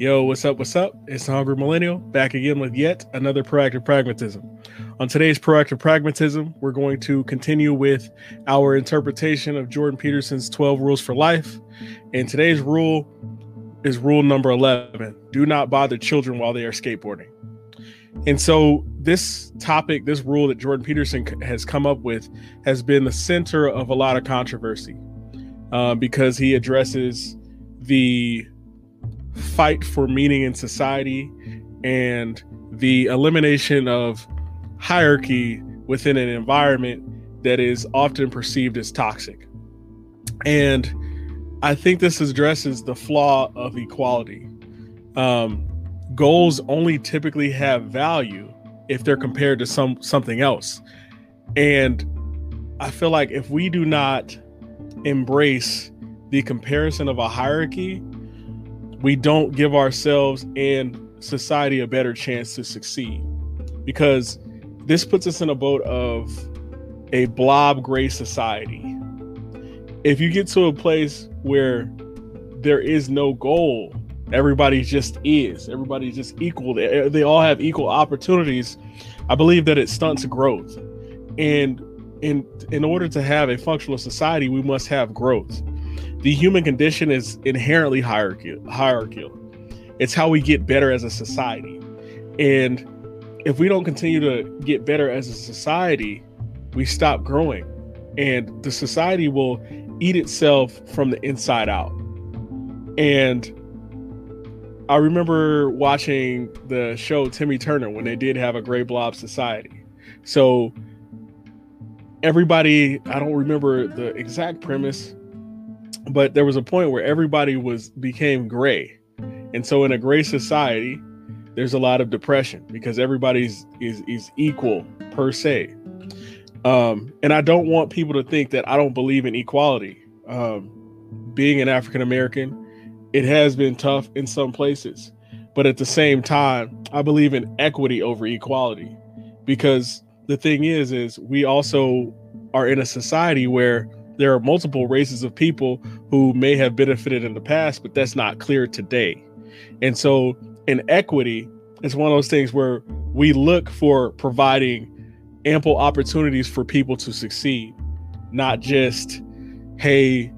Yo, what's up? What's up? It's the Hungry Millennial back again with yet another proactive pragmatism. On today's proactive pragmatism, we're going to continue with our interpretation of Jordan Peterson's 12 rules for life. And today's rule is rule number 11 do not bother children while they are skateboarding. And so, this topic, this rule that Jordan Peterson has come up with, has been the center of a lot of controversy uh, because he addresses the fight for meaning in society and the elimination of hierarchy within an environment that is often perceived as toxic. And I think this addresses the flaw of equality. Um, goals only typically have value if they're compared to some something else. And I feel like if we do not embrace the comparison of a hierarchy we don't give ourselves and society a better chance to succeed because this puts us in a boat of a blob gray society. If you get to a place where there is no goal, everybody just is, everybody's just equal, they, they all have equal opportunities. I believe that it stunts growth. And in in order to have a functional society, we must have growth the human condition is inherently hierarchical. hierarchical. It's how we get better as a society. And if we don't continue to get better as a society, we stop growing. And the society will eat itself from the inside out. And I remember watching the show Timmy Turner when they did have a gray blob society. So everybody, I don't remember the exact premise, but there was a point where everybody was became gray. And so in a gray society there's a lot of depression because everybody's is is equal per se. Um, and i don't want people to think that i don't believe in equality. Um, being an african american it has been tough in some places but at the same time i believe in equity over equality because the thing is is we also are in a society where there are multiple races of people who may have benefited in the past, but that's not clear today. And so, in equity, it's one of those things where we look for providing ample opportunities for people to succeed, not just, hey,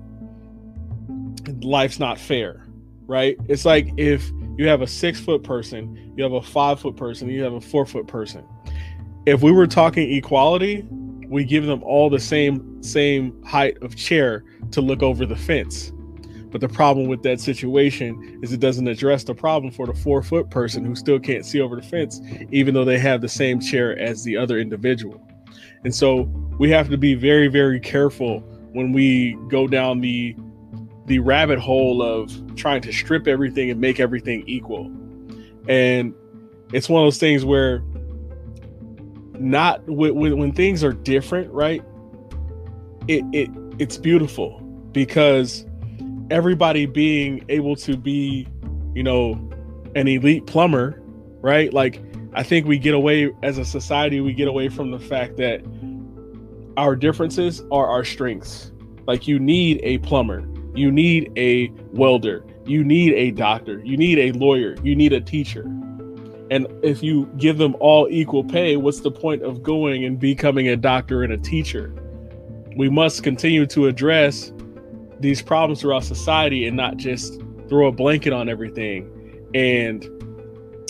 life's not fair, right? It's like if you have a six foot person, you have a five foot person, you have a four foot person. If we were talking equality, we give them all the same same height of chair to look over the fence. But the problem with that situation is it doesn't address the problem for the four foot person who still can't see over the fence, even though they have the same chair as the other individual. And so we have to be very, very careful when we go down the the rabbit hole of trying to strip everything and make everything equal. And it's one of those things where not when, when things are different, right? It it it's beautiful because everybody being able to be, you know, an elite plumber, right? Like I think we get away as a society, we get away from the fact that our differences are our strengths. Like you need a plumber, you need a welder, you need a doctor, you need a lawyer, you need a teacher and if you give them all equal pay, what's the point of going and becoming a doctor and a teacher? We must continue to address these problems throughout society and not just throw a blanket on everything and,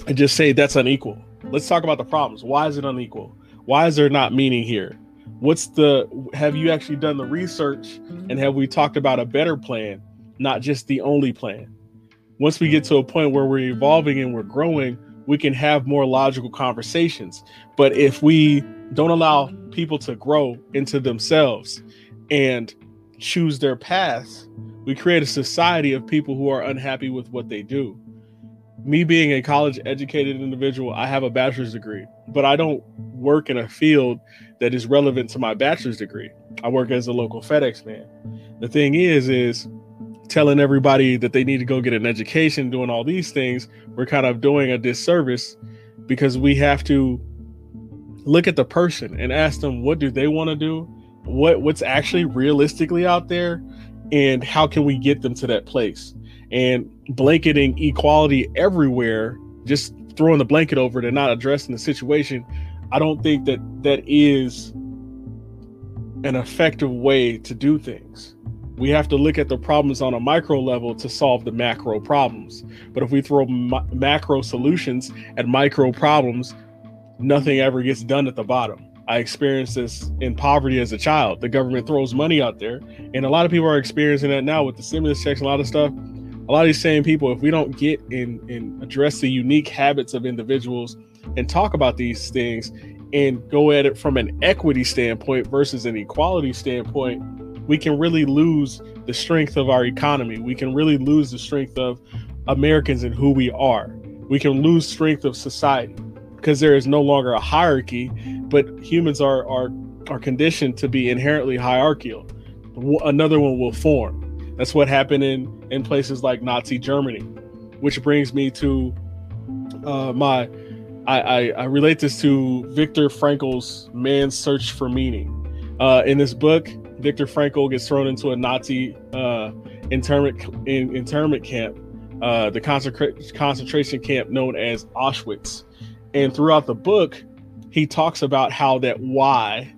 and just say that's unequal. Let's talk about the problems. Why is it unequal? Why is there not meaning here? What's the have you actually done the research and have we talked about a better plan, not just the only plan? Once we get to a point where we're evolving and we're growing, we can have more logical conversations. But if we don't allow people to grow into themselves and choose their paths, we create a society of people who are unhappy with what they do. Me being a college educated individual, I have a bachelor's degree, but I don't work in a field that is relevant to my bachelor's degree. I work as a local FedEx man. The thing is, is telling everybody that they need to go get an education, doing all these things, we're kind of doing a disservice because we have to look at the person and ask them what do they want to do, what what's actually realistically out there, and how can we get them to that place. and blanketing equality everywhere, just throwing the blanket over it and not addressing the situation, I don't think that that is an effective way to do things. We have to look at the problems on a micro level to solve the macro problems. But if we throw ma- macro solutions at micro problems, nothing ever gets done at the bottom. I experienced this in poverty as a child. The government throws money out there, and a lot of people are experiencing that now with the stimulus checks and a lot of stuff. A lot of these same people, if we don't get in and address the unique habits of individuals and talk about these things and go at it from an equity standpoint versus an equality standpoint, we can really lose the strength of our economy. We can really lose the strength of Americans and who we are. We can lose strength of society because there is no longer a hierarchy, but humans are are are conditioned to be inherently hierarchical. Another one will form. That's what happened in in places like Nazi Germany, which brings me to uh, my. I, I, I relate this to Viktor Frankl's Man's Search for Meaning. Uh, in this book, Viktor Frankl gets thrown into a Nazi uh, internment in, internment camp, uh, the concentra- concentration camp known as Auschwitz. And throughout the book, he talks about how that why,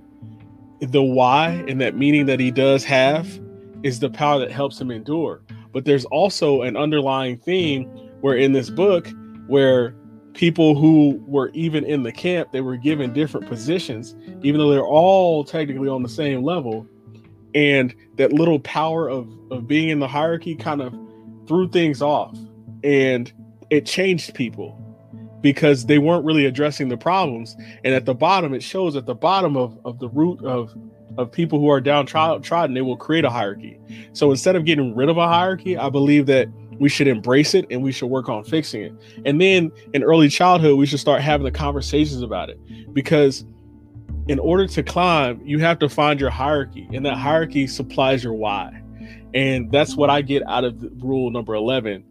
the why, and that meaning that he does have is the power that helps him endure. But there's also an underlying theme where in this book, where people who were even in the camp, they were given different positions, even though they're all technically on the same level. And that little power of, of being in the hierarchy kind of threw things off and it changed people because they weren't really addressing the problems. And at the bottom, it shows at the bottom of, of the root of of people who are downtrodden, they will create a hierarchy. So instead of getting rid of a hierarchy, I believe that we should embrace it and we should work on fixing it. And then in early childhood, we should start having the conversations about it because in order to climb, you have to find your hierarchy, and that hierarchy supplies your why. And that's what I get out of rule number 11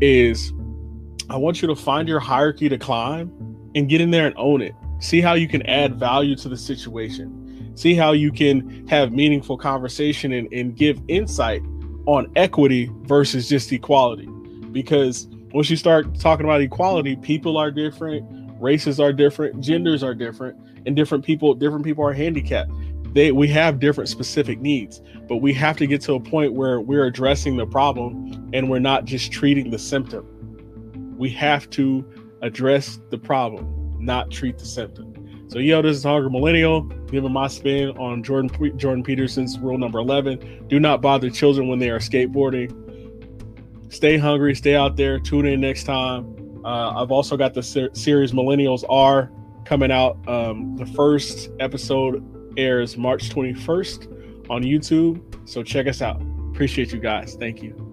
is I want you to find your hierarchy to climb and get in there and own it. See how you can add value to the situation. See how you can have meaningful conversation and, and give insight on equity versus just equality. Because once you start talking about equality, people are different, races are different, genders are different, and different people, different people are handicapped. They we have different specific needs, but we have to get to a point where we're addressing the problem and we're not just treating the symptom we have to address the problem, not treat the symptom. So, yo, this is Hungry Millennial giving my spin on Jordan Jordan Peterson's rule number 11. Do not bother children when they are skateboarding. Stay hungry, stay out there. Tune in next time. Uh, I've also got the ser- series Millennials Are coming out. Um, the first episode airs March 21st on YouTube. So, check us out. Appreciate you guys. Thank you.